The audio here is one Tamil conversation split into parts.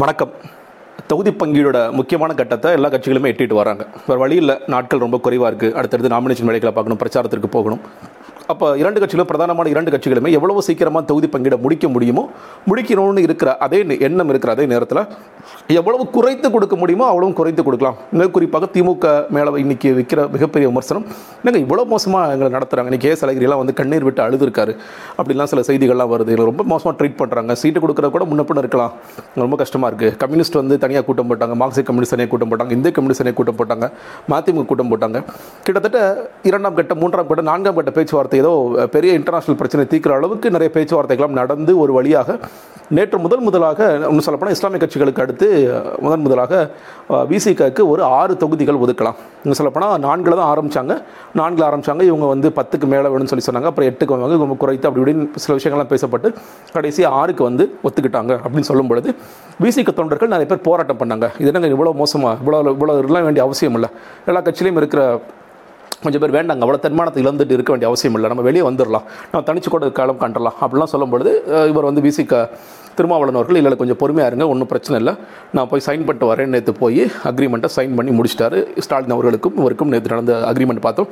வணக்கம். தொகுதி பங்கீடோட முக்கியமான கட்டத்தை எல்லா கட்சிகளுமே எட்டிட்டு வராங்க. வேறு வழியில் நாட்கள் ரொம்ப குறைவாக இருக்குது அடுத்தடுத்து நாமினேஷன் வேலைகளை பார்க்கணும் பிரச்சாரத்திற்கு போகணும். அப்போ இரண்டு கட்சிகளும் பிரதானமான இரண்டு கட்சிகளுமே எவ்வளவு சீக்கிரமாக தொகுதி பங்கீடை முடிக்க முடியுமோ முடிக்கணும்னு இருக்கிற அதே எண்ணம் இருக்கிற அதே நேரத்தில் எவ்வளவு குறைத்து கொடுக்க முடியுமோ அவ்வளவு குறைத்து கொடுக்கலாம். மிக குறிப்பாக திமுக மேலே இன்னைக்கு விற்கிற மிகப்பெரிய விமர்சனம் என்னங்க இவ்வளோ மோசமாக எங்களை நடத்துகிறாங்க இன்றைக்கி கேஸ் அழகிரிலாம் வந்து கண்ணீர் விட்டு அழுதுருக்காரு. அப்படிலாம் சில செய்திகள்லாம் வருது. எங்களை ரொம்ப மோசமாக ட்ரீட் பண்ணுறாங்க சீட்டு கொடுக்குற கூட முன்ன இருக்கலாம். ரொம்ப கஷ்டமாக இருக்குது கம்யூனிஸ்ட் வந்து தனியாக கூட்டம் போட்டாங்க. மார்க்சிஸ்ட் கம்யூனிஸ்ட் தனியாக கூட்டம் போட்டாங்க. இந்திய கம்யூனிஸ்ட் தனியாக கூட்டம் போட்டாங்க. மதிமுக கூட்டம் போட்டாங்க. கிட்டத்தட்ட இரண்டாம் கட்ட மூன்றாம் கட்ட நான்காம் கட்ட பேச்சுவார்த்தை ஏதோ பெரிய இன்டர்நேஷனல் பிரச்சனை தீர்க்கிற அளவுக்கு நிறைய பேச்சுவார்த்தைகள்லாம் நடந்து ஒரு வழியாக நேற்று முதல் முதலாக ஒன்று சொல்லப்போனால் இஸ்லாமிய கட்சிகளுக்கு அடுத்து முதன் முதலாக விசிகாக்கு ஒரு ஆறு தொகுதிகள் ஒதுக்கலாம். இன்னும் சொல்லப்போனால் நான்கில் தான் ஆரம்பிச்சாங்க. நான்கில் ஆரம்பிச்சாங்க. இவங்க வந்து பத்துக்கு மேலே வேணும்னு சொல்லி சொன்னாங்க. அப்புறம் எட்டுக்கு வாங்க இவங்க குறைத்து அப்படி இப்படின்னு சில விஷயங்கள்லாம் பேசப்பட்டு கடைசி ஆறுக்கு வந்து ஒத்துக்கிட்டாங்க அப்படின்னு சொல்லும் பொழுது விசிக தொண்டர்கள் நிறைய பேர் போராட்டம் பண்ணாங்க. இது என்னங்க இவ்வளோ மோசமாக இவ்வளோ இவ்வளோ இருக்கலாம் வேண்டிய அவசியம் இல்லை. எல்லா கட்சியிலையும் இருக்கிற கொஞ்சம் பேர் வேண்டாங்க. அவ்வளோ தன்மானத்தை இழந்துட்டு இருக்க வேண்டிய அவசியம் இல்லை. நம்ம வெளியே வந்துடலாம். நம்ம தனிச்சு கூட காலம் காண்டலாம். அப்படிலாம் சொல்லும்பொழுது இவர் வந்து விசிக திருமாவளவன் அவர்கள் இல்லை கொஞ்சம் பொறுமையாக இருங்க ஒன்றும் பிரச்சனை இல்லை. நான் போய் சைன் பண்ணிட்டு வரேன் நேற்று போய் அக்ரிமெண்ட்டை சைன் பண்ணி முடிச்சிட்டாரு. ஸ்டாலின் அவர்களுக்கும் இவருக்கும் நேற்று நடந்த அக்ரிமெண்ட் பார்த்தோம்.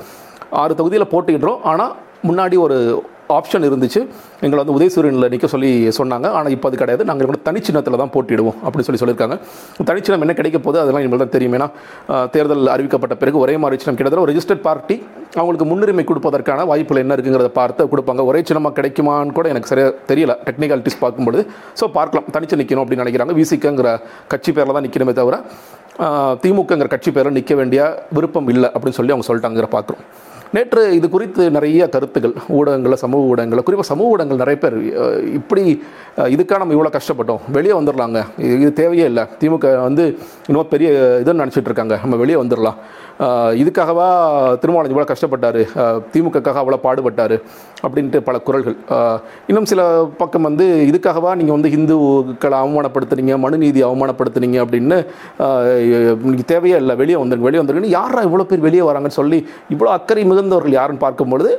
ஆறு தொகுதியில் போட்டிடுறோம் ஆனால் முன்னாடி ஒரு ஆப்ஷன் இருந்துச்சு. எங்களை வந்து உதயசூரியனில் நிற்க சொல்லி சொன்னாங்க. ஆனால் இப்போ அது கிடையாது. நாங்கள் கூட தனிச்சின்னத்தில் தான் போட்டிடுவோம் அப்படின்னு சொல்லி சொல்லியிருக்காங்க. தனிச்சின்னம் என்ன கிடைக்க போகுது? அதெல்லாம் எங்களுக்கு தான் தெரியும். ஏன்னா தேர்தல் அறிவிக்கப்பட்ட பிறகு ஒரே மாதிரி சின்னம் கிட்டத்தட்ட ஒரு ரிஜிஸ்டர்ட் பார்ட்டி அவங்களுக்கு முன்னுரிமை கொடுப்பதற்கான வாய்ப்புகள் என்ன இருக்குங்கிறத பார்த்து கொடுப்பாங்க. ஒரே சின்னமாக கிடைக்குமான்னு கூட எனக்கு சரியாக தெரியல. டெக்னிக்காலிட்டிஸ் பார்க்கும்பொழுது. ஸோ பார்க்கலாம். தனிச்சு நிற்கணும் அப்படின்னு நினைக்கிறாங்க. விசிக்கங்கிற கட்சி பேரில் தான் நிற்கணுமே தவிர திமுகங்கிற கட்சி பேரில் நிற்க வேண்டிய விருப்பம் இல்லை அப்படின்னு சொல்லி அவங்க சொல்லிட்டாங்கிற பார்க்குறோம். நேற்று இது குறித்து நிறைய கருத்துக்கள் ஊடகங்களில் சமூக ஊடகங்களில் குறிப்பாக சமூக ஊடகங்கள் நிறைய பேர் இப்படி இதுக்காக நம்ம இவ்வளோ கஷ்டப்பட்டோம் வெளியே வந்துடலாங்க இது தேவையே இல்லை. திமுக வந்து இன்னும் பெரிய இதுன்னு நினச்சிட்டு இருக்காங்க. நம்ம வெளியே வந்துடலாம் இதுக்காகவா திருமாவளவன் இவ்வளோ கஷ்டப்பட்டார்? திமுகக்காக அவ்வளோ பாடுபட்டார்? அப்படின்ட்டு பல குரல்கள். இன்னும் சில பக்கம் வந்து இதுக்காகவா நீங்கள் வந்து இந்துக்களை அவமானப்படுத்துனீங்க மனுநீதி அவமானப்படுத்துனீங்க அப்படின்னு அஹ், தேவையே இல்லை. வெளியே வந்துருங்க வெளியே வந்துருங்கன்னு யாரா இவ்வளோ பேர் வெளியே வராங்கன்னு சொல்லி இவ்வளோ அக்கறை மிகுந்தவர்கள் யாருன்னு பார்க்கும்பொழுது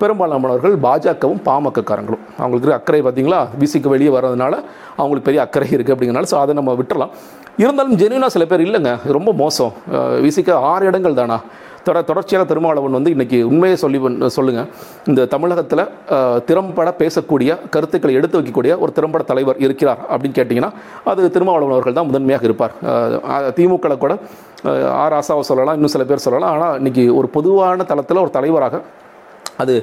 பெரும்பாலானவர்கள் பாஜகவும் பாமகக்காரங்களும். அவங்களுக்கு அக்கறை பார்த்தீங்களா? விசிக்கு வெளியே வர்றதுனால அவங்களுக்கு பெரிய அக்கறை இருக்குது அப்படிங்கிறனால ஸோ அதை நம்ம விட்டுறலாம். இருந்தாலும் ஜெனுவனாக சில பேர் இல்லைங்க. ரொம்ப மோசம். விசிக்கு ஆறு இடங்கள் தானா? தொட தொடர்ச்சியாக திருமாவளவன் வந்து இன்றைக்கி உண்மையை சொல்லி சொல்லுங்கள் இந்த தமிழகத்தில் திறம்பட பேசக்கூடிய கருத்துக்களை எடுத்து வைக்கக்கூடிய ஒரு திறம்பட தலைவர் இருக்கிறார் அப்படின்னு கேட்டிங்கன்னா அது திருமாவளவன் அவர்கள் தான் முதன்மையாக இருப்பார். திமுக கூட ஆர் ஆசாவை சொல்லலாம் இன்னும் சில பேர் சொல்லலாம். ஆனால் இன்றைக்கி ஒரு பொதுவான தளத்தில் ஒரு தலைவராக அது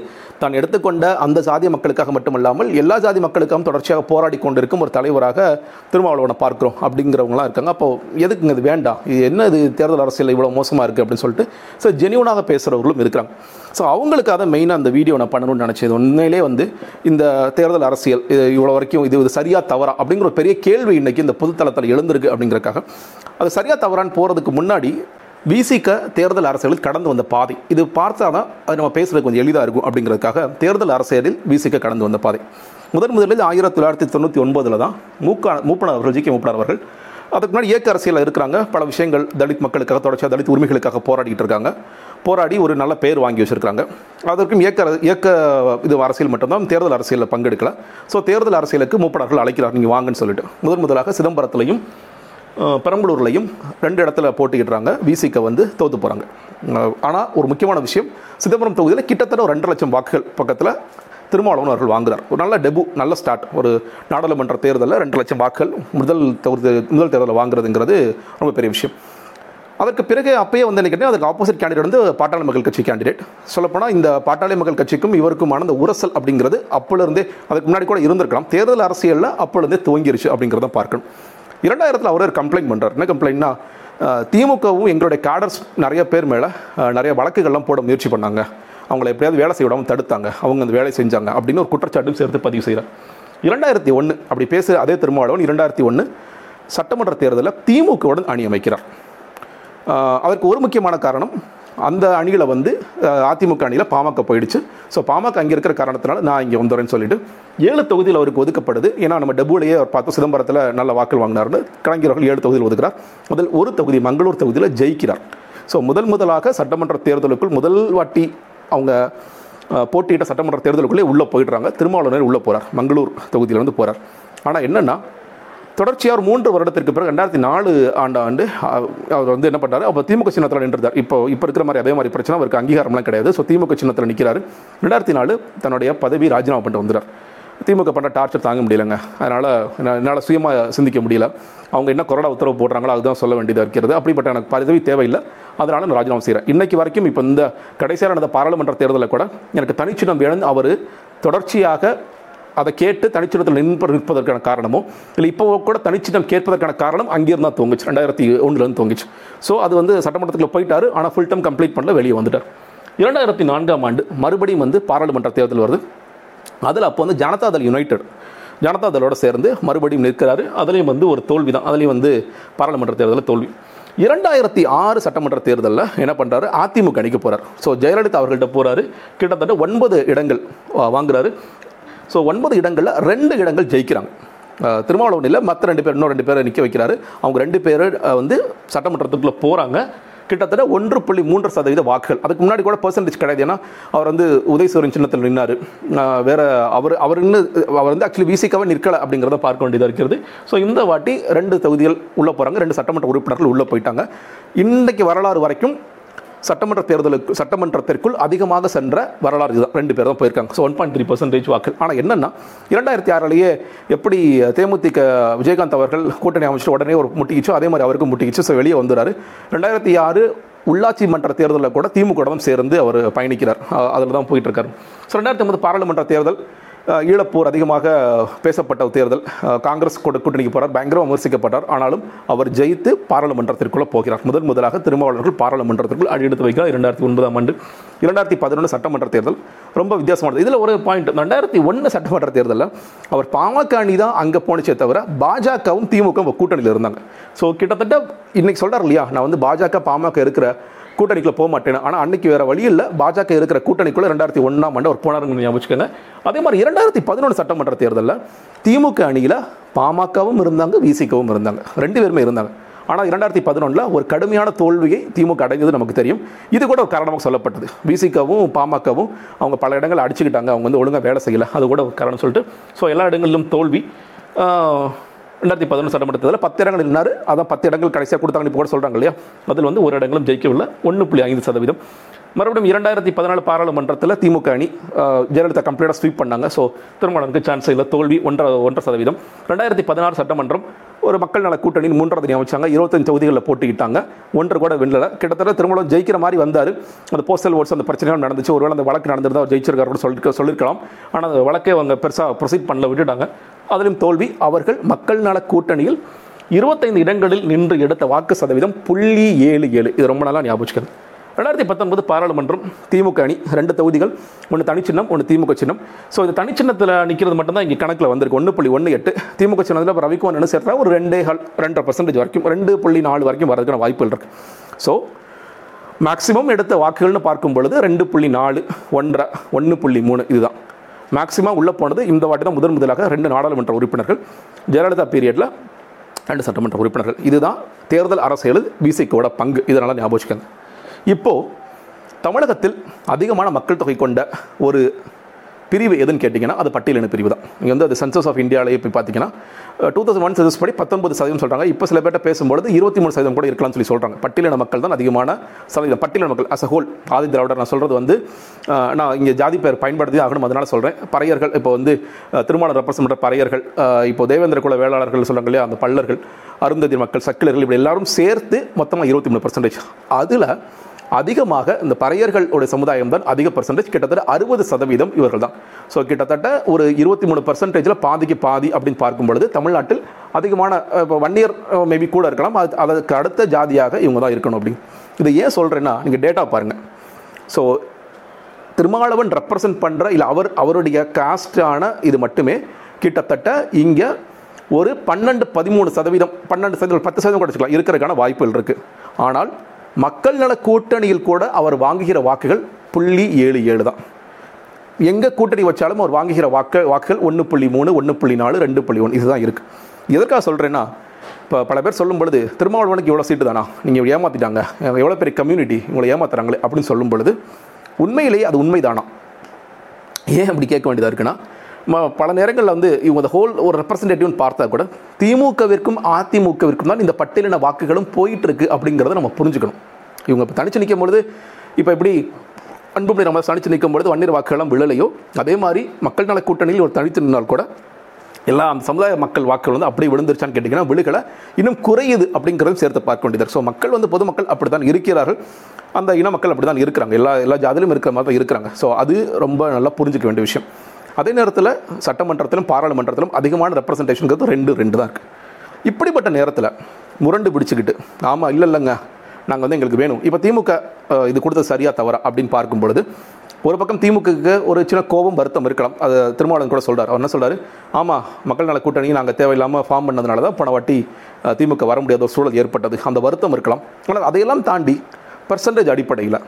தான் எடுத்துக்கொண்ட அந்த சாதி மக்களுக்காக மட்டுமல்லாமல் எல்லா ஜாதி மக்களுக்காகவும் தொடர்ச்சியாக போராடி கொண்டிருக்கும் ஒரு தலைவராக திருமாவளவனை பார்க்குறோம் அப்படிங்கிறவங்களாம் இருக்காங்க. அப்போ எதுக்குங்க இது வேண்டாம்? இது என்ன இது தேர்தல் அரசியல் இவ்வளோ மோசமாக இருக்குது அப்படின்னு சொல்லிட்டு ஸோ ஜெனியூனாக பேசுகிறவர்களும் இருக்கிறாங்க. ஸோ அவங்களுக்காக அதை மெயினாக அந்த வீடியோ நான் பண்ணணும்னு நினச்சது. உண்மையிலே வந்து இந்த தேர்தல் அரசியல் இது இவ்வளோ வரைக்கும் இது இது சரியாக தவறா அப்படிங்கிற ஒரு பெரிய கேள்வி இன்றைக்கி இந்த பொதுத்தளத்தில் எழுந்திருக்கு அப்படிங்கிறக்காக அது சரியாக தவறான்னு போகிறதுக்கு முன்னாடி விசிக தேர்தல் அரசியலில் கடந்து வந்த பாதை. இது பார்த்தா தான் அது நம்ம பேசுறதுக்கு கொஞ்சம் எளிதாக இருக்கும் அப்படிங்கிறதுக்காக தேர்தல் அரசியலில் விசிக கடந்து வந்த பாதை. முதன் முதலில் ஆயிரத்தி தொள்ளாயிரத்தி தொண்ணூற்றி ஒன்பதில் தான் மூக்கா மூப்பனார் அவர்கள் ஜி கே மூப்பனார் அவர்கள் அதுக்கு முன்னாடி இயக்க அரசியலில் இருக்கிறாங்க. பல விஷயங்கள் தலித் மக்களுக்காக தொடர்ச்சியாக தலித் உரிமைகளுக்காக போராடிட்டு இருக்காங்க. போராடி ஒரு நல்ல பேர் வாங்கி வச்சுருக்காங்க அதற்கும் இயக்க அர- இயக்க இது அரசியல் மட்டும்தான் தேர்தல் அரசியலில் பங்கெடுக்கல. ஸோ தேர்தல் அரசியலுக்கு மூப்பனார்கள் அழைக்கிறார் நீங்கள் வாங்கன்னு சொல்லிட்டு. முதன் முதலாக சிதம்பரத்திலையும் பெரம்பலூர்லையும் ரெண்டு இடத்துல போட்டிக்கிட்டுறாங்க விசிக்க வந்து தோத்து போகிறாங்க ஆனால் ஒரு முக்கியமான விஷயம் சிதம்பரம் தொகுதியில் கிட்டத்தட்ட ஒரு ரெண்டு லட்சம் வாக்குகள் பக்கத்தில் திருமாவளவன் அவர்கள் வாங்குறார். ஒரு நல்ல டெபு நல்ல ஸ்டார்ட். ஒரு நாடாளுமன்ற தேர்தலில் ரெண்டு லட்சம் வாக்குகள் முதல் தொகுதி முதல் தேர்தலில் வாங்குறதுங்கிறது ரொம்ப பெரிய விஷயம். அதற்கு பிறகு அப்பயே வந்து என்ன அதுக்கு ஆப்போசிட் கேண்டிடேட் வந்து பாட்டாளி மக்கள் கட்சி கேண்டிடேட் சொல்லப்போனால் இந்த பாட்டாளி மக்கள் கட்சிக்கும் இவருக்குமான அந்த உரசல் அப்படிங்கிறது அப்போலேருந்தே அதுக்கு முன்னாடி கூட இருந்திருக்கலாம். தேர்தல் அரசியலில் அப்போலேருந்தே துவங்கிருச்சு அப்படிங்கிறத பார்க்கணும். இரண்டாயிரத்தில் அவரே ஒரு கம்ப்ளைண்ட் பண்ணுறார் என்ன கம்ப்ளைண்ட்னா திமுகவும் எங்களுடைய கேடர்ஸ் நிறைய பேர் மேலே நிறைய வழக்குகள்லாம் போட முயற்சி பண்ணாங்க. அவங்கள எப்படியாவது வேலை செய்ய விடாமல் தடுத்தாங்க. அவங்க அந்த வேலை செஞ்சாங்க அப்படின்னு ஒரு குற்றச்சாட்டும் சேர்த்து பதிவு செய்கிறார் இரண்டாயிரத்தி ஒன்று அப்படி பேச அதே திருமாவளவன் இரண்டாயிரத்தி ஒன்று சட்டமன்ற தேர்தலில் திமுகவுடன் அணி அமைக்கிறார். அதற்கு ஒரு முக்கியமான காரணம் அந்த அணியில் வந்து அதிமுக அணியில் பாமக போயிடுச்சு. ஸோ பாமக அங்கே இருக்கிற காரணத்தினால நான் இங்கே வந்துடுறேன்னு சொல்லிட்டு ஏழு தொகுதியில் அவருக்கு ஒதுக்கப்படுது. ஏன்னா நம்ம டபுளையே அவர் பார்த்தோம் சிதம்பரத்தில் நல்ல வாக்கள் வாங்கினார்னு கலைஞர்கள் ஏழு தொகுதியில் ஒதுக்கிறார். முதல் ஒரு தொகுதி மங்களூர் தொகுதியில் ஜெயிக்கிறார். ஸோ முதல் முதலாக சட்டமன்ற தேர்தலுக்குள் முதல் வாட்டி அவங்க போட்டியிட்ட சட்டமன்ற தேர்தலுக்குள்ளே உள்ளே போயிடுறாங்க. திருமாவளவனர் உள்ளே போகிறார் மங்களூர் தொகுதியிலேருந்து போகிறார் ஆனால் என்னென்னா தொடர்ச்சியாக ஒரு மூன்று வருடத்திற்கு பிறகு ரெண்டாயிரத்தி நாலு ஆண்டு ஆண்டு அவர் வந்து என்ன பண்ணுறாரு அப்போ திமுக சின்னத்தில் நின்றுதார் இப்போ இப்போ இருக்கிற மாதிரி அதே மாதிரி பிரச்சனை அவருக்கு அங்கீகாரம்லாம் கிடையாது. ஸோ திமுக சின்னத்தில் நிற்கிறாரு ரெண்டாயிரத்தி நாலு தன்னுடைய பதவி ராஜினாமா பண்ணிட்டு வந்துறார் திமுக பண்ணுற டார்ச்சர் தாங்க முடியலங்க. அதனால் என்னால் சுயமாக சிந்திக்க முடியல. அவங்க என்ன கொரோனா உத்தரவு போடுறாங்களோ அதுதான் சொல்ல வேண்டியதாக இருக்கிறது. அப்படிப்பட்ட எனக்கு பதவி தேவையில்லை. அதனால் நான் ராஜினாமா செய்கிறேன் இன்றைக்கு வரைக்கும் இப்போ இந்த கடைசியாக நடந்த பாராளுமன்ற தேர்தலில் கூட எனக்கு தனிச்சின்னம் வேணும்னு அவர் தொடர்ச்சியாக அதை கேட்டு தனிச்சின்னத்தில் நின்று நிற்பதற்கான காரணமோ இல்லை இப்போ கூட தனிச்சின்னம் கேட்பதற்கான காரணம் அங்கேருந்து தான் தோங்குச்சு ரெண்டாயிரத்தி ஒன்றுலேருந்து தோங்குச்சு ஸோ அது வந்து சட்டமன்றத்துக்குள்ள போயிட்டாரு ஆனால் ஃபுல் டைம் கம்ப்ளீட் பண்ணல வெளியே வந்துட்டார். இரண்டாயிரத்தி நான்காம் ஆண்டு மறுபடியும் வந்து பாராளுமன்ற தேர்தல் வருது. அதில் அப்போ வந்து ஜனதாதள் யுனைடெட் ஜனதாதளோட சேர்ந்து மறுபடியும் நிற்கிறாரு. அதுலேயும் வந்து ஒரு தோல்வி தான் அதுலேயும் வந்து பாராளுமன்ற தேர்தலில் தோல்வி. இரண்டாயிரத்தி ஆறு சட்டமன்ற தேர்தலில் என்ன பண்ணுறாரு அதிமுக அணிக்க போகிறார் ஸோ ஜெயலலிதா அவர்கள்ட்ட போகிறாரு கிட்டத்தட்ட ஒன்பது இடங்கள் வாங்குறாரு. ஸோ ஒன்பது இடங்களில் ரெண்டு இடங்கள் ஜெயிக்கிறாங்க. திருமாவளவனில் மற்ற ரெண்டு பேர் இன்னும் ரெண்டு பேரை நிற்க வைக்கிறாரு. அவங்க ரெண்டு பேர் வந்து சட்டமன்றத்துக்குள்ளே போகிறாங்க கிட்டத்தட்ட ஒன்று புள்ளி மூன்று சதவீத வாக்குகள். அதுக்கு முன்னாடி கூட பர்சன்டேஜ் கிடையாது. ஏன்னா அவர் வந்து உதயசூரன் சின்னத்தில் நின்னார். வேற அவர் அவர் இன்னும் அவர் வந்து ஆக்சுவலி விசிக்காவே நிற்கலை அப்படிங்கிறத பார்க்க வேண்டியதாக இருக்கிறது. ஸோ இந்த வாட்டி ரெண்டு தொகுதிகள் உள்ளே போகிறாங்க ரெண்டு சட்டமன்ற உறுப்பினர்கள் உள்ளே போயிட்டாங்க. இன்றைக்கு வரலாறு வரைக்கும் சட்டமன்ற தேர்தலுக்கு சட்டமன்றத்திற்குள் அதிகமாக சென்ற வரலாறு இதுதான். ரெண்டு பேர் தான் போயிருக்காங்க. So one point three percentage வாக்கு. ஆனால் என்னன்னா இரண்டாயிரத்தி ஆறிலேயே எப்படி தேமுதிக விஜயகாந்த் அவர்கள் கூட்டணி அமைச்சிட்டு உடனே ஒரு முட்டிக்கிச்சோ அதே மாதிரி அவருக்கும் முட்டிக்கிச்சு. ஸோ வெளியே வந்துறாரு. ரெண்டாயிரத்தி ஆறு உள்ளாட்சி மன்ற தேர்தலில் கூட திமுக உடன் சேர்ந்து அவர் பயணிக்கிறார். அதில் தான் போயிட்டு இருக்காரு. ஸோ ரெண்டாயிரத்தி ஒன்பது பாராளுமன்ற தேர்தல் ஈழப்போர் அதிகமாக பேசப்பட்ட தேர்தல். காங்கிரஸ் கூட்டணிக்கு போறார் பயங்கரம் விமர்சிக்கப்பட்டார். ஆனாலும் அவர் ஜெயித்து பாராளுமன்றத்திற்குள்ளே போகிறார். முதன் முதலாக திருமாவளவர்கள் பாராளுமன்றத்திற்குள் அடி எடுத்து வைக்கிறார். இரண்டாயிரத்தி ஒன்பதாம் ஆண்டு. இரண்டாயிரத்தி பதினொன்று சட்டமன்ற தேர்தல். ரொம்ப வித்தியாசமானது இதில் ஒரு பாயிண்ட் ரெண்டாயிரத்தி ஒன்று சட்டமன்ற தேர்தலில் அவர் பாமக அணி தான் அங்கே போனச்சே தவிர பாஜகவும் திமுகவும் கூட்டணியில் இருந்தாங்க. ஸோ கிட்டத்தட்ட இன்னைக்கு சொல்கிறார் இல்லையா? நான் வந்து பாஜக பாமக இருக்கிற கூட்டணிக்குள்ள போக மாட்டேன். ஆனால் அன்னைக்கு வேற வழி இல்லை. பாஜக இருக்கிற கூட்டணிக்குள்ளே ரெண்டாயிரத்தி ஒன்றாம் ஆண்டு அவர் போனாருங்க ஞாபகம் அதே மாதிரி இரண்டாயிரத்தி பதினொன்று சட்டமன்ற தேர்தலில் திமுக அணியில் பாமகவும் இருந்தாங்க விசிகவும் இருந்தாங்க. ரெண்டு பேருமே இருந்தாங்க. ஆனால் இரண்டாயிரத்தி பதினொன்றில் ஒரு கடுமையான தோல்வியை திமுக அடைந்தது நமக்கு தெரியும். இது கூட ஒரு காரணமாக சொல்லப்பட்டது. விசிகவும் பாமகவும் அவங்க பல இடங்கள் அடிச்சுக்கிட்டாங்க. அவங்க வந்து ஒழுங்காக வேலை செய்யலை. அது கூட ஒரு காரணம் சொல்லிட்டு. ஸோ எல்லா இடங்களிலும் தோல்வி. ரெண்டாயிரத்தி பதினொன்று சட்டமன்ற தேர்தலில் பத்து இடங்கள் இருந்தார் அதான் பத்து இடங்கள் கடைசியாக கொடுத்தாங்க இப்போ கூட சொல்கிறாங்க இல்லையா? அதில் வந்து ஒரு இடங்களும் ஜெயிக்கவில்லை. ஒன்று புள்ளி ஐந்து சதவீதம். மறுபடியும் இரண்டாயிரத்தி பதினாலு பாராளுமன்றத்தில் திமுக அணி ஜெயலலிதா கம்ப்ளீட்டாக ஸ்வீப் பண்ணாங்க. ஸோ திருமணனுக்கு சான்ஸ் இல்லை. தோல்வி ஒன்றரை ஒன்றரை சதவீதம். ரெண்டாயிரத்தி பதினாறு சட்டமன்றம் ஒரு மக்கள் நல கூட்டணியின் மூன்றாவது அமைச்சாங்க. இருபத்தஞ்சு தொகுதிகளில் போட்டிக்கிட்டாங்க ஒன்று கூட வெல்லல கிட்டத்தட்ட திருமணம் ஜெயிக்கிற மாதிரி வந்தார். அந்த போஸ்டல் ஓட்ஸ் அந்த பிரச்சனைகள் நடந்துச்சு. ஒருவேளை அந்த வழக்கு நடந்திருந்தா அவர் ஜெயிச்சிருக்காரு கூட சொல்லிருக்க சொல்லியிருக்கலாம் ஆனால் அந்த வழக்கே அவங்க பெருசாக ப்ரொசீட் பண்ணல விட்டுட்டாங்க. அதிலும் தோல்வி அவர்கள் மக்கள் நல கூட்டணியில் இருபத்தைந்து இடங்களில் நின்று எடுத்த வாக்கு சதவீதம் புள்ளி ஏழு ஏழு. இது ரொம்ப நாளாக ஞாபகம் ரெண்டாயிரத்தி பத்தொன்பது பாராளுமன்றம் திமுக அணி ரெண்டு தொகுதிகள் ஒன்று தனிச்சின்னம் ஒன்று திமுக சின்னம். ஸோ இந்த தனிச்சின்னத்தில் நிற்கிறது மட்டும்தான் இங்கே கணக்கில் வந்திருக்கு. ஒன்று புள்ளி ஒன்று எட்டு. திமுக சின்னத்தில் இப்போ ரவிக்குமார் என்ன சேர்த்தா ஒரு ரெண்டே ஹால் ரெண்டரை பர்சன்டேஜ் வரைக்கும் ரெண்டு புள்ளி நாலு வரைக்கும் வரதுக்கான வாய்ப்புகள் இருக்குது ஸோ மேக்ஸிமம் எடுத்த வாக்குகள்னு பார்க்கும் பொழுது ரெண்டு புள்ளி நாலு ஒன்றரை ஒன்று புள்ளி மூணு இதுதான். மேக்ஸிமம் உள்ளே போனது இந்த வாட்டி தான் முதன் முதலாக ரெண்டு நாடாளுமன்ற உறுப்பினர்கள் ஜெயலலிதா பீரியடில் ரெண்டு சட்டமன்ற உறுப்பினர்கள். இதுதான் தேர்தல் அரசியலில் பிசிக்கோட பங்கு. இதனால் ஞாபகம் இப்போது தமிழகத்தில் அதிகமான மக்கள் தொகை கொண்ட ஒரு பிரிவு எதுன்னு கேட்டிங்கன்னா அது பட்டியலின பிரிவு தான். இங்கே வந்து அது சென்சஸ் ஆஃப் இந்தியாவிலே போய் பார்த்தீங்கன்னா டூ தௌசண்ட் ஒன் சென்சஸ் படி பத்தொன்பது சதவீதம் சொல்கிறாங்க இப்போ சில பேர்ட்ட பேசும்பொழுது இருபத்தி மூணு சதவீதம் கூட இருக்கலாம்னு சொல்லி சொல்கிறாங்க பட்டியலின மக்கள் தான் அதிகமான சதவீதம். பட்டியலின மக்கள் as a whole Adi Dravidar நான் சொல்கிறது வந்து நான் இங்கே ஜாதி பெயர் பயன்படுத்தி ஆகணும் அதனால சொல்கிறேன் பறையர்கள் இப்போ வந்து திருமணம் திருமண ரெப்ரசன்ட் பண்ணுற பறையர்கள் இப்போ தேவேந்திர குல வேளாளர்கள் சொல்கிறாங்க இல்லையா அந்த பல்லர்கள் அருந்ததி மக்கள் சக்கிலர்கள் இப்படி எல்லாரும் சேர்த்து மொத்தமாக இருபத்தி மூணு பர்சன்டேஜ் அதில் அதிகமாக இந்த பறையர்களுடைய சமுதாயம் தான் அதிக பர்சன்டேஜ் கிட்டத்தட்ட அறுபது சதவீதம் இவர்கள் தான் ஸோ கிட்டத்தட்ட ஒரு இருபத்தி மூணு பர்சன்டேஜில் பாதிக்கு பாதி அப்படின்னு பார்க்கும் பொழுது தமிழ்நாட்டில் அதிகமான இப்போ வன்னியர் இயர் மேபி கூட இருக்கலாம். அது அதற்கு அடுத்த ஜாதியாக இவங்க தான் இருக்கணும் அப்படின்னு. இது ஏன் சொல்கிறேன்னா நீங்கள் டேட்டா பாருங்கள் ஸோ திருமாவளவன் ரெப்ரசன்ட் பண்ணுற இல்லை அவர் அவருடைய காஸ்டான இது மட்டுமே கிட்டத்தட்ட இங்கே ஒரு பன்னெண்டு பதிமூணு சதவீதம் பன்னெண்டு சதவீதம் பத்து சதவீதம் கூட வச்சுக்கலாம். இருக்கிறதுக்கான வாய்ப்புகள் இருக்குது ஆனால் மக்கள் நல கூட்டணியில் கூட அவர் வாங்குகிற வாக்குகள் புள்ளி ஏழு ஏழு தான். எங்கே கூட்டணி வச்சாலும் அவர் வாங்குகிற வாக்கு வாக்குகள் ஒன்று புள்ளி மூணு ஒன்று புள்ளி நாலு ரெண்டு புள்ளி ஒன்று இதுதான் இருக்குது எதற்காக சொல்கிறேன்னா இப்போ பல பேர் சொல்லும் பொழுது திருமாவளவனுக்கு இவ்வளோ சீட்டு தானா? நீங்கள் ஏமாற்றிட்டாங்க எவ்வளோ பெரிய கம்யூனிட்டி உங்களை ஏமாத்துறாங்களே அப்படின்னு சொல்லும் பொழுது உண்மையிலேயே அது உண்மைதானா? ஏன் அப்படி கேட்க வேண்டியதாக இருக்குன்னா பல நேரங்களில் வந்து இவங்க ஹோல் ஒரு ரெப்ரசன்டேட்டிவ்னு பார்த்தா கூட திமுகவிற்கும் அதிமுகவிற்கும் தான் இந்த பட்டியலின வாக்குகளும் போயிட்டு இருக்கு அப்படிங்கிறத நம்ம புரிஞ்சுக்கணும். இவங்க இப்போ தனிச்சு நிற்கும் பொழுது இப்போ எப்படி அன்புமணி நம்ம தனிச்சு நிற்கும் பொழுது வன்னியர் வாக்குகள்லாம் விழலையோ அதே மாதிரி மக்கள் நல கூட்டணியில் ஒரு தனித்து நின்றால் கூட எல்லா அந்த சமுதாய மக்கள் வாக்குகள் வந்து அப்படியே விழுந்துருச்சான்னு கேட்டிங்கன்னா விழுகலை இன்னும் குறையுது அப்படிங்கிறதும் சேர்த்து பார்க்க வேண்டியது ஸோ மக்கள் வந்து பொதுமக்கள் அப்படி தான் இருக்கிறார்கள். அந்த இன மக்கள் அப்படி தான் இருக்கிறாங்க. எல்லா எல்லா ஜாதியிலும் இருக்கிற மாதிரி தான் இருக்கிறாங்க. ஸோ அது ரொம்ப நல்லா புரிஞ்சுக்க வேண்டிய விஷயம். அதே நேரத்தில் சட்டமன்றத்திலும் பாராளுமன்றத்திலும் அதிகமான ரெப்ரசன்டேஷனுங்கிறது ரெண்டு ரெண்டு தான் இருக்குது இப்படிப்பட்ட நேரத்தில் முரண்டு பிடிச்சிக்கிட்டு ஆமாம் இல்லை இல்லைங்க. நாங்கள் வந்து எங்களுக்கு வேணும். இப்போ திமுக இது கொடுத்தது சரியாக தவறா அப்படின்னு பார்க்கும் பொழுது ஒரு பக்கம் திமுகவுக்கு ஒரு சின்ன கோபம் வருத்தம் இருக்கலாம். அது திருமாவளவன் கூட சொல்கிறார் அவர் என்ன சொல்கிறார் ஆமாம் மக்கள் நல கூட்டணி நாங்கள் தேவையில்லாமல் ஃபார்ம் பண்ணதுனால தான் போன வாட்டி திமுக வர முடியாத ஒரு சூழல் ஏற்பட்டது. அந்த வருத்தம் இருக்கலாம். ஆனால் அதையெல்லாம் தாண்டி பர்சன்டேஜ் அடிப்படையில்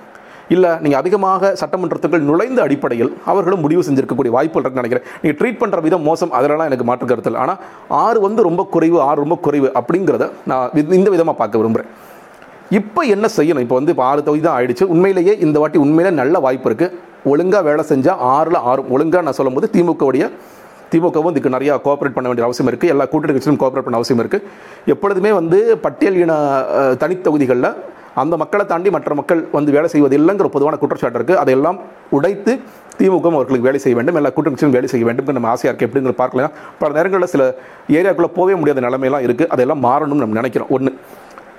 இல்லை நீங்கள் அதிகமாக சட்டமன்றத்துக்குள் நுழைந்த அடிப்படையில் அவர்களும் முடிவு செஞ்சிருக்கக்கூடிய வாய்ப்புகள் இருக்குன்னு நினைக்கிறேன். நீங்கள் ட்ரீட் பண்ணுற விதம் மோசம் அதெல்லாம் எனக்கு மாற்று கருத்தில் ஆனால் ஆறு வந்து ரொம்ப குறைவு ஆறு ரொம்ப குறைவு அப்படிங்கிறத நான் இந்த விதமாக பார்க்க விரும்புகிறேன் இப்போ என்ன செய்யணும்? இப்போ வந்து இப்போ ஆறு தொகுதி தான் ஆயிடுச்சு. உண்மையிலேயே இந்த வாட்டி உண்மையிலே நல்ல வாய்ப்பு இருக்குது ஒழுங்காக வேலை செஞ்சால் ஆறில் ஆறும். ஒழுங்காக நான் சொல்லும்போது திமுகவுடைய திமுகவும் இதுக்கு நிறையா கோஆப்ரேட் பண்ண வேண்டிய அவசியம் இருக்குது எல்லா கூட்டணி கட்சியும் கோஆப்ரேட் பண்ண அவசியம் இருக்குது எப்பொழுதுமே வந்து பட்டியல் இன தனித்தொகுதிகளில் அந்த மக்களை தாண்டி மற்ற மக்கள் வந்து வேலை செய்வது இல்லைங்கிற பொதுவான குற்றச்சாட்டு இருக்குது அதையெல்லாம் உடைத்து திமுக அவர்களுக்கு வேலை செய்ய வேண்டும். எல்லா கூட்டணி வேலை செய்ய வேண்டும். நம்ம ஆசையாக இருக்குது எப்படிங்கிற பார்க்கலாம் பல நேரங்களில் சில ஏரியாக்குள்ளே போகவே முடியாத நிலைமையெல்லாம் இருக்குது அதெல்லாம் மாறணும்னு நம்ம நினைக்கிறோம். ஒன்று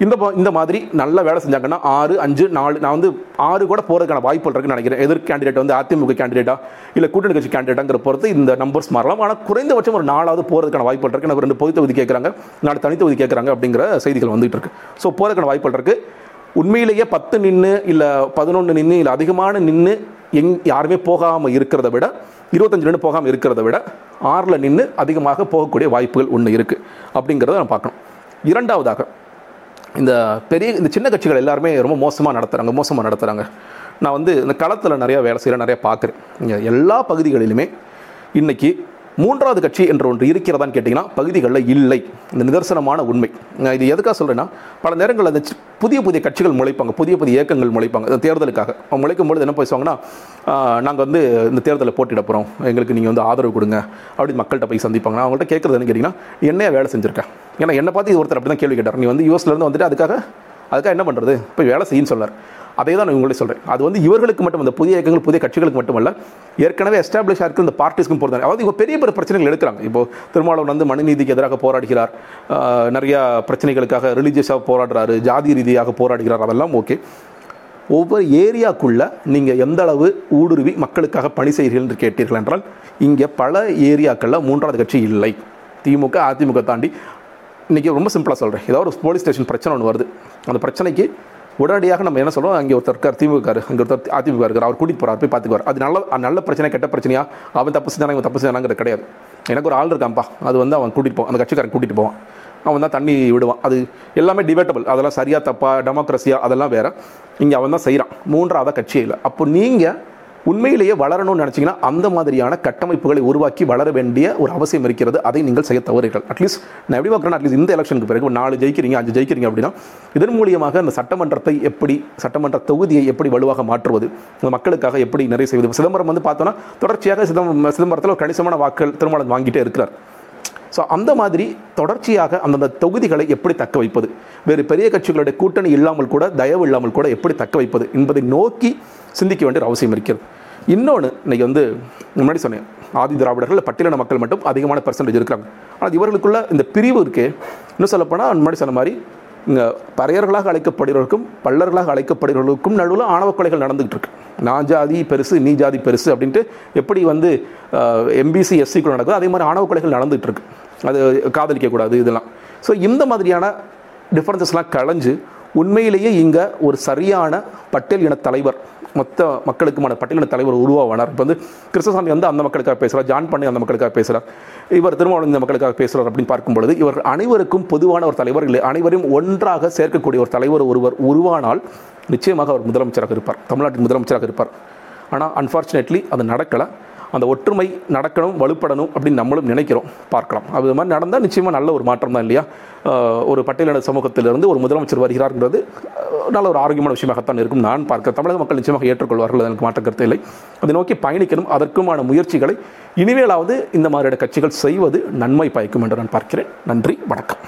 இந்த இந்த மாதிரி நல்ல வேலை செஞ்சாங்கன்னா ஆறு அஞ்சு நாலு நான் வந்து ஆறு கூட போகிறதுக்கான வாய்ப்புகள் இருக்குன்னு நினைக்கிறேன். எதிர் கேண்டிடேட் வந்து அதிமுக கேண்டிடேட்டா இல்லை கூட்டணி கட்சி கேண்டிடேட்டாங்கிற பொறுத்து இந்த நம்பர்ஸ் மாறலாம். ஆனால் குறைந்தபட்சம் ஒரு நாலாவது போகிறதுக்கான வாய்ப்புகள் இருக்குது எனக்கு ரெண்டு பொது தொகுதி கேட்குறாங்க நாலு தனித்தொகுதி கேட்குறாங்க அப்படிங்கிற செய்திகள் வந்துட்டு இருக்கு. ஸோ போகிறதுக்கான வாய்ப்புகள் இருக்குது உண்மையிலேயே பத்து நின்று இல்லை பதினொன்று நின்று இல்லை அதிகமான நின்று எங் யாருமே போகாமல் இருக்கிறத விட இருபத்தஞ்சு நின்று போகாமல் இருக்கிறத விட ஆறில் நின்று அதிகமாக போகக்கூடிய வாய்ப்புகள் ஒன்று இருக்குது அப்படிங்கிறத நம்ம பார்க்கணும். இரண்டாவதாக இந்த பெரிய இந்த சின்ன கட்சிகள் எல்லாருமே ரொம்ப மோசமாக நடத்துகிறாங்க மோசமாக நடத்துகிறாங்க நான் வந்து இந்த களத்தில் நிறையா வேலை செய்கிறேன் நிறையா பார்க்குறேன். எல்லா பகுதிகளிலுமே இன்றைக்கி மூன்றாவது கட்சி என்ற ஒன்று இருக்கிறதான்னு கேட்டிங்கன்னா பகுதிகளில் இல்லை. இந்த நிதர்சனமான உண்மை. நான் இது எதுக்காக சொல்கிறேன்னா பல நேரங்களில் அந்த புதிய புதிய கட்சிகள் முளைப்பாங்க புதிய புதிய இயக்கங்கள் முளைப்பாங்க. இந்த தேர்தலுக்காக. அவங்க முளைக்கும் பொழுது என்ன பேசுவாங்கன்னா நாங்கள் வந்து இந்த தேர்தலில் போட்டிட போகிறோம் எங்களுக்கு நீங்கள் வந்து ஆதரவு கொடுங்க. அப்படின்னு மக்கள்கிட்ட போய் சந்திப்பாங்க. நான் அவங்கள்ட்ட கேட்குறது என்ன கேட்டிங்கன்னா என்னையா வேலை செஞ்சுருக்கேன் ஏன்னா என்னை பார்த்து ஒருத்தர் அப்படி தான் கேள்வி கேட்டார். நீ வந்து யூஎஸ்லேருந்து வந்துட்டு அதுக்காக அதுக்காக என்ன பண்ணுறது போய் வேலை செய்யுன்னு சொன்னார். அதே தான் நான் உங்களே சொல்கிறேன் அது வந்து இவர்களுக்கு மட்டும் இந்த புதிய இயக்கங்கள் புதிய கட்சிகளுக்கு மட்டுமல்ல ஏற்கனவே எஸ்டாப்ளிஷ் இருக்கிற இந்த பார்ட்டிஸ்க்கும் பொறுத்த அதாவது இப்போ பெரிய பெரிய பிரச்சனைகள் எடுக்கிறாங்க. இப்போ திருமாவளவன் வந்து மனுநீதிக்கு எதிராக போராடுகிறார். நிறையா பிரச்சனைகளுக்காக ரிலீஜியஸாக போராடுறாரு ஜாதி ரீதியாக போராடுகிறார். அதெல்லாம் ஓகே ஒவ்வொரு ஏரியாக்குள்ள நீங்கள் எந்த அளவு ஊடுருவி மக்களுக்காக பணி செய்கிறீர்கள் என்று கேட்டீர்கள் என்றால் இங்கே பல ஏரியாக்களில் மூன்றாவது கட்சி இல்லை. திமுக அதிமுக தாண்டி இன்றைக்கி ரொம்ப சிம்பிளாக சொல்கிறேன் ஏதாவது ஒரு போலீஸ் ஸ்டேஷன் பிரச்சனை ஒன்று வருது. அந்த பிரச்சனைக்கு உடனடியாக நம்ம என்ன சொல்றோம்? அங்கே ஒருத்தர் இருக்கார் திமுக அங்கே ஒருத்தர் அதிமுக இருக்கார் அவர் கூட்டிகிட்டு போறார் போய் பார்த்துக்குவார். அது நல்ல நல்ல பிரச்சனை கெட்ட பிரச்சனையா? அவன் தப்பு செஞ்சானா இவன் தப்பு செஞ்சானாங்கிறது கிடையாது. எனக்கு ஒரு ஆள் இருக்கான்ப்பா. அது வந்து அவன் கூட்டிகிட்டு போவான் அந்த கட்சிக்காரன் கூட்டிகிட்டு போவான். அவன் தான் தண்ணி விடுவான். அது எல்லாமே டிபேட்டபிள் அதெல்லாம் சரியாக தப்பா டெமோக்ரஸியா அதெல்லாம் வேற. இங்கே அவன் தான் செய்கிறான் மூன்றாவது கட்சியே இல்லை. அப்போ நீங்கள் உண்மையிலேயே வளரணும்னு நினச்சிங்கன்னா அந்த மாதிரியான கட்டமைப்புகளை உருவாக்கி வளர வேண்டிய ஒரு அவசியம் இருக்கிறது. அதை நீங்கள் செய்ய தவறுகள் அட்லீஸ்ட் நான் எப்படி பார்க்குறேன் அட்லீஸ்ட் இந்த எலெக்ஷனுக்கு பிறகு நாலு ஜெயிக்கிறீங்க அஞ்சு ஜெயிக்கிறீங்க அப்படின்னா இதன் மூலியமாக அந்த சட்டமன்றத்தை எப்படி சட்டமன்ற தொகுதியை எப்படி வலுவாக மாற்றுவது மக்களுக்காக எப்படி நிறைய செய்வது. சிதம்பரம் வந்து பார்த்தோன்னா தொடர்ச்சியாக சிதம்பரம் சிதம்பரத்தில் ஒரு கணிசமான வாக்கள் திருமணம் வாங்கிட்டே இருக்கிறார். ஸோ அந்த மாதிரி தொடர்ச்சியாக அந்தந்த தொகுதிகளை எப்படி தக்க வைப்பது? வேறு பெரிய கட்சிகளுடைய கூட்டணி இல்லாமல் கூட தயவு இல்லாமல் கூட எப்படி தக்க வைப்பது என்பதை நோக்கி சிந்திக்க வேண்டிய ஒரு அவசியம் இருக்கிறது. இன்னொன்று இன்றைக்கி வந்து முன்னாடி சொன்னேன் ஆதி திராவிடர்கள் பட்டியலின மக்கள் மட்டும் அதிகமான பர்சன்டேஜ் இருக்கிறாங்க. ஆனால் இவர்களுக்குள்ள இந்த பிரிவு இருக்கே. இன்னும் சொல்லப்போனால் முன்னாடி சொன்ன மாதிரி இங்கே பறையர்களாக அழைக்கப்படுகிறவர்களுக்கும் பல்லர்களாக அழைக்கப்படுகிறவர்களுக்கும் நடுவில் ஆணவ கொலைகள் நடந்துகிட்டு இருக்கு. நான் ஜாதி பெருசு நீ ஜாதி பெருசு அப்படின்ட்டு எப்படி வந்து எம்பிசி எஸ்சிக்குள்ள நடக்குதோ அதே மாதிரி ஆணவ கொலைகள் நடந்துகிட்டு இருக்கு. அது காதலிக்கக்கூடாது இதெல்லாம். ஸோ இந்த மாதிரியான டிஃப்ரென்சஸ்லாம் களைஞ்சு உண்மையிலேயே இங்கே ஒரு சரியான பட்டேல் இன தலைவர் மொத்த மக்களுக்குமான பட்டியலின தலைவர் உருவாவானார். இப்போ வந்து கிருஷ்ணசாமி வந்து அந்த மக்களுக்காக பேசுகிறார் ஜான் பண்ணி அந்த மக்களுக்காக பேசுகிறார் இவர் திருமாவளவன் இந்த மக்களுக்காக பேசுகிறார் அப்படின்னு பார்க்கும் பொழுது இவர் அனைவருக்கும் பொதுவான ஒரு தலைவர் இல்லை அனைவரையும் ஒன்றாக சேர்க்கக்கூடிய ஒரு தலைவர் ஒருவர் உருவானால் நிச்சயமாக அவர் முதலமைச்சராக இருப்பார் தமிழ்நாட்டின் முதலமைச்சராக இருப்பார். ஆனால் அன்ஃபார்ச்சுனேட்லி அது நடக்கலை. அந்த ஒற்றுமை நடக்கணும் வலுப்படணும் அப்படின்னு நம்மளும் நினைக்கிறோம். பார்க்கலாம். அது மாதிரி நடந்தால் நிச்சயமாக நல்ல ஒரு மாற்றம் தான் இல்லையா? ஒரு பட்டியலின சமூகத்திலிருந்து ஒரு முதலமைச்சர் வருகிறார்ங்கிறது நல்ல ஒரு ஆரோக்கியமான விஷயமாகத்தான் இருக்கும். நான் பார்க்க தமிழக மக்கள் நிச்சயமாக ஏற்றுக்கொள்வார்கள் எனக்கு மாற்ற கருத்து இல்லை. அதை நோக்கி பயணிக்கணும் அதற்குமான முயற்சிகளை இனிமேலாவது இந்த மாதிரியான கட்சிகள் செய்வது நன்மை பயக்கும் என்று நான் பார்க்கிறேன். நன்றி வணக்கம்.